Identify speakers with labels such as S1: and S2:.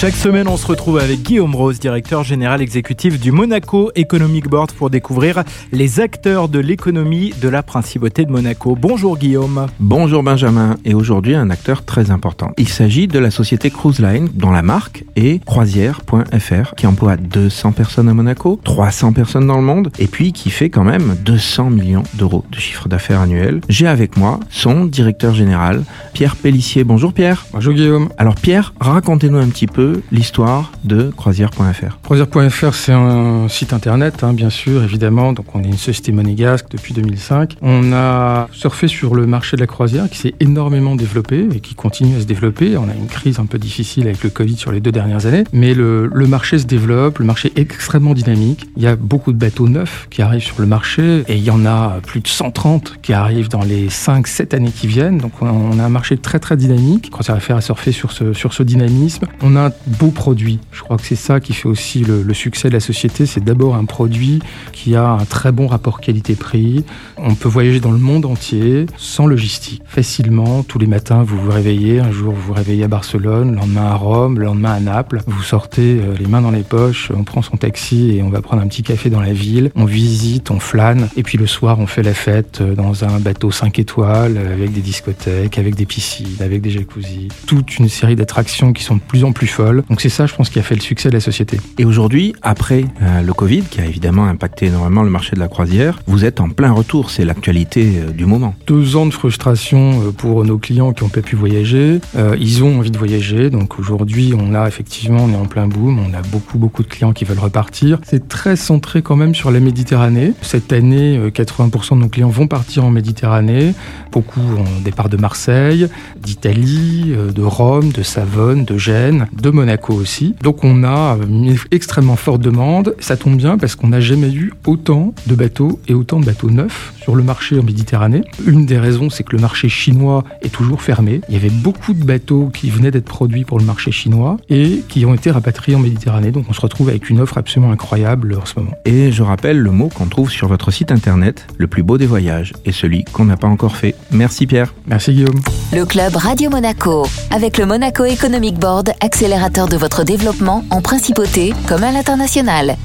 S1: Chaque semaine, on se retrouve avec Guillaume Rose, directeur général exécutif du Monaco Economic Board, pour découvrir les acteurs de l'économie de la principauté de Monaco. Bonjour Guillaume.
S2: Bonjour Benjamin, et aujourd'hui un acteur très important. Il s'agit de la société Cruise Line, dont la marque est croisière.fr, qui emploie 200 personnes à Monaco, 300 personnes dans le monde, et puis qui fait quand même 200 millions d'euros de chiffre d'affaires annuel. J'ai avec moi son directeur général, Pierre Pellissier. Bonjour Pierre.
S3: Bonjour Guillaume.
S2: Alors Pierre, racontez-nous un petit peu l'histoire de croisière.fr.
S3: Croisière.fr, c'est un site internet, hein, bien sûr, évidemment. Donc, on est une société monégasque depuis 2005. On a surfé sur le marché de la croisière qui s'est énormément développé et qui continue à se développer. On a une crise un peu difficile avec le Covid sur les deux dernières années, mais le, marché se développe, le marché est extrêmement dynamique. Il y a beaucoup de bateaux neufs qui arrivent sur le marché et il y en a plus de 130 qui arrivent dans les 5-7 années qui viennent. Donc, on a un marché très très dynamique. Croisière.fr a surfé sur ce, sur ce dynamisme. On a beau produit. Je crois que c'est ça qui fait aussi le, succès de la société. C'est d'abord un produit qui a un très bon rapport qualité-prix. On peut voyager dans le monde entier sans logistique, facilement. Tous les matins, vous vous réveillez. Un jour, vous vous réveillez à Barcelone, le lendemain à Rome, le lendemain à Naples. Vous sortez euh, les mains dans les poches, on prend son taxi et on va prendre un petit café dans la ville. On visite, on flâne. Et puis le soir, on fait la fête euh, dans un bateau 5 étoiles avec des discothèques, avec des piscines, avec des jacuzzi. Toute une série d'attractions qui sont de plus en plus folles donc c'est ça, je pense, qui a fait le succès de la société.
S2: Et aujourd'hui, après euh, le Covid, qui a évidemment impacté énormément le marché de la croisière, vous êtes en plein retour, c'est l'actualité euh, du moment.
S3: Deux ans de frustration euh, pour nos clients qui n'ont pas pu voyager. ils ont envie de voyager, donc aujourd'hui, on a effectivement, on est en plein boom, on a beaucoup, beaucoup de clients qui veulent repartir. C'est très centré quand même sur la Méditerranée. Cette année, 80% de nos clients vont partir en Méditerranée. Beaucoup ont départ de Marseille, d'Italie, de Rome, de Savone, de Gênes, de Monaco aussi. Donc on a une extrêmement forte demande. Ça tombe bien parce qu'on n'a jamais eu autant de bateaux et autant de bateaux neufs sur le marché en Méditerranée. Une des raisons, c'est que le marché chinois est toujours fermé. Il y avait beaucoup de bateaux qui venaient d'être produits pour le marché chinois et qui ont été rapatriés en Méditerranée. Donc on se retrouve avec une offre absolument incroyable en ce moment.
S2: Et je rappelle le mot qu'on trouve sur votre site internet, le plus beau des voyages, et celui qu'on n'a pas encore fait. Merci Pierre.
S3: Merci Guillaume.
S4: Le club Radio Monaco, avec le Monaco Economic Board, accélérateur de votre développement en principauté comme à l'international.